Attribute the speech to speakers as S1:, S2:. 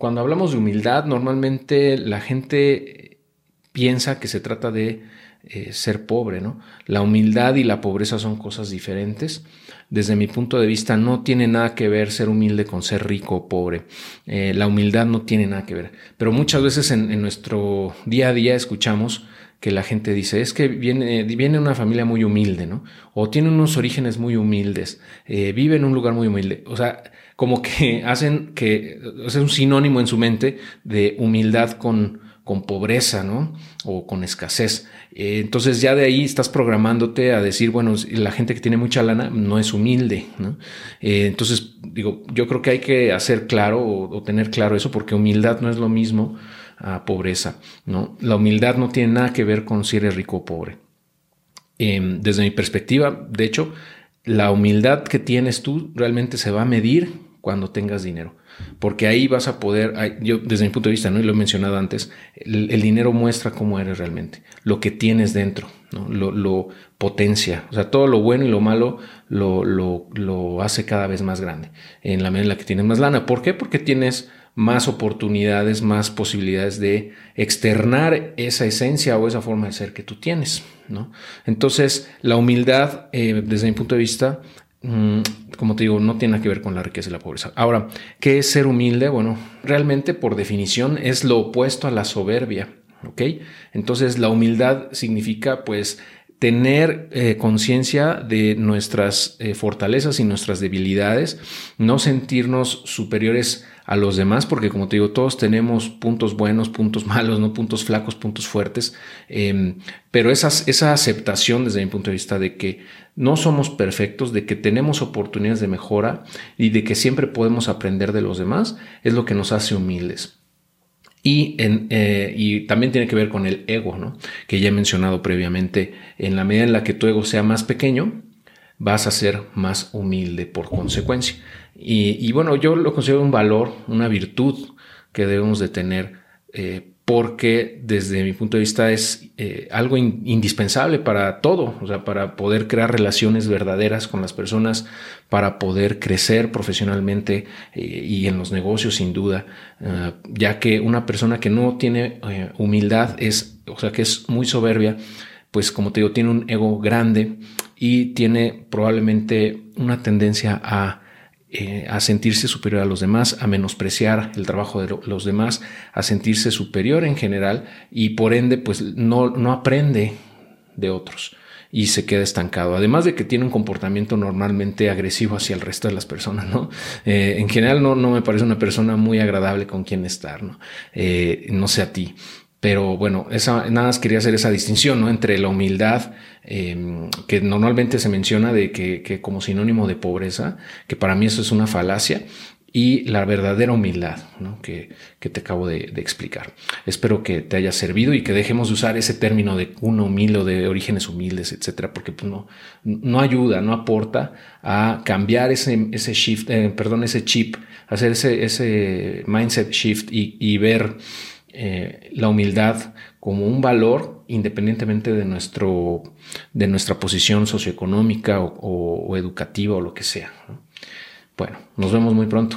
S1: cuando hablamos de humildad, normalmente la gente piensa que se trata de eh, ser pobre, ¿no? La humildad y la pobreza son cosas diferentes. Desde mi punto de vista, no tiene nada que ver ser humilde con ser rico o pobre. Eh, la humildad no tiene nada que ver. Pero muchas veces en, nuestro día a día escuchamos que la gente dice, es que viene, viene una familia muy humilde, ¿no? O tiene unos orígenes muy humildes, eh, vive en un lugar muy humilde. O sea, como que hacen que es un sinónimo en su mente de humildad con, con pobreza, ¿no? O con escasez. Eh, entonces ya de ahí estás programándote a decir, bueno, la gente que tiene mucha lana no es humilde, ¿no? Eh, entonces, digo, yo creo que hay que hacer claro o, tener claro eso porque humildad no es lo mismo a pobreza, ¿no? La humildad no tiene nada que ver con si eres rico o pobre. Em, desde mi perspectiva, de hecho, la humildad que tienes tú realmente se va a medir cuando tengas dinero. Porque ahí vas a poder, yo desde mi punto de vista, ¿no? y lo he mencionado antes, el, dinero muestra cómo eres realmente, lo que tienes dentro, lo, potencia, o sea, todo lo bueno y lo malo lo, lo, hace cada vez más grande en la medida en la que tienes más lana. ¿Por qué? Porque tienes más oportunidades, más posibilidades de externar esa esencia o esa forma de ser que tú tienes. ¿no? Entonces, la humildad, eh, desde mi punto de vista, Mm, como te digo, no tiene nada que ver con la riqueza y la pobreza. Ahora, ¿qué es ser humilde? Bueno, realmente por definición es lo opuesto a la soberbia. ¿Ok? Entonces la humildad significa pues tener eh, conciencia de nuestras eh, fortalezas y nuestras debilidades, no sentirnos superiores a los demás, porque como te digo, todos tenemos puntos buenos, puntos malos, no puntos flacos, puntos fuertes, em, pero esa aceptación desde mi punto de vista de que no somos perfectos, de que tenemos oportunidades de mejora y de que siempre podemos aprender de los demás, es lo que nos hace humildes. Y, en, eh, y, también tiene que ver con el ego, ¿no? que ya he mencionado previamente. En la medida en la que tu ego sea más pequeño, vas a ser más humilde por consecuencia. Y, bueno, yo lo considero un valor, una virtud que debemos de tener, eh, porque desde mi punto de vista es eh, algo indispensable para todo, o sea, para poder crear relaciones verdaderas con las personas, para poder crecer profesionalmente eh, y en los negocios sin duda, ya que una persona que no tiene humildad es, o sea, que es muy soberbia, pues como te digo, tiene un ego grande y tiene probablemente una tendencia a eh, a sentirse superior a los demás, a menospreciar el trabajo de los demás, a sentirse superior en general y por ende pues no, no aprende de otros y se queda estancado. Además de que tiene un comportamiento normalmente agresivo hacia el resto de las personas, ¿no? Eh, en general no, no me parece una persona muy agradable con quien estar, ¿no? Eh, no sé a ti. Pero bueno, esa, nada más quería hacer esa distinción ¿no? entre la humildad, em, que normalmente se menciona de que, como sinónimo de pobreza, que para mí eso es una falacia, y la verdadera humildad ¿no? que, te acabo de, explicar. Espero que te haya servido y que dejemos de usar ese término de uno humilde o de orígenes humildes, etcétera, porque pues, no, no ayuda, no aporta a cambiar ese, ese shift, eh, perdón, ese chip, hacer ese, ese mindset shift y, y ver eh, la humildad como un valor independientemente de, nuestro, de nuestra posición socioeconómica o, educativa o lo que sea. Bueno, nos vemos muy pronto.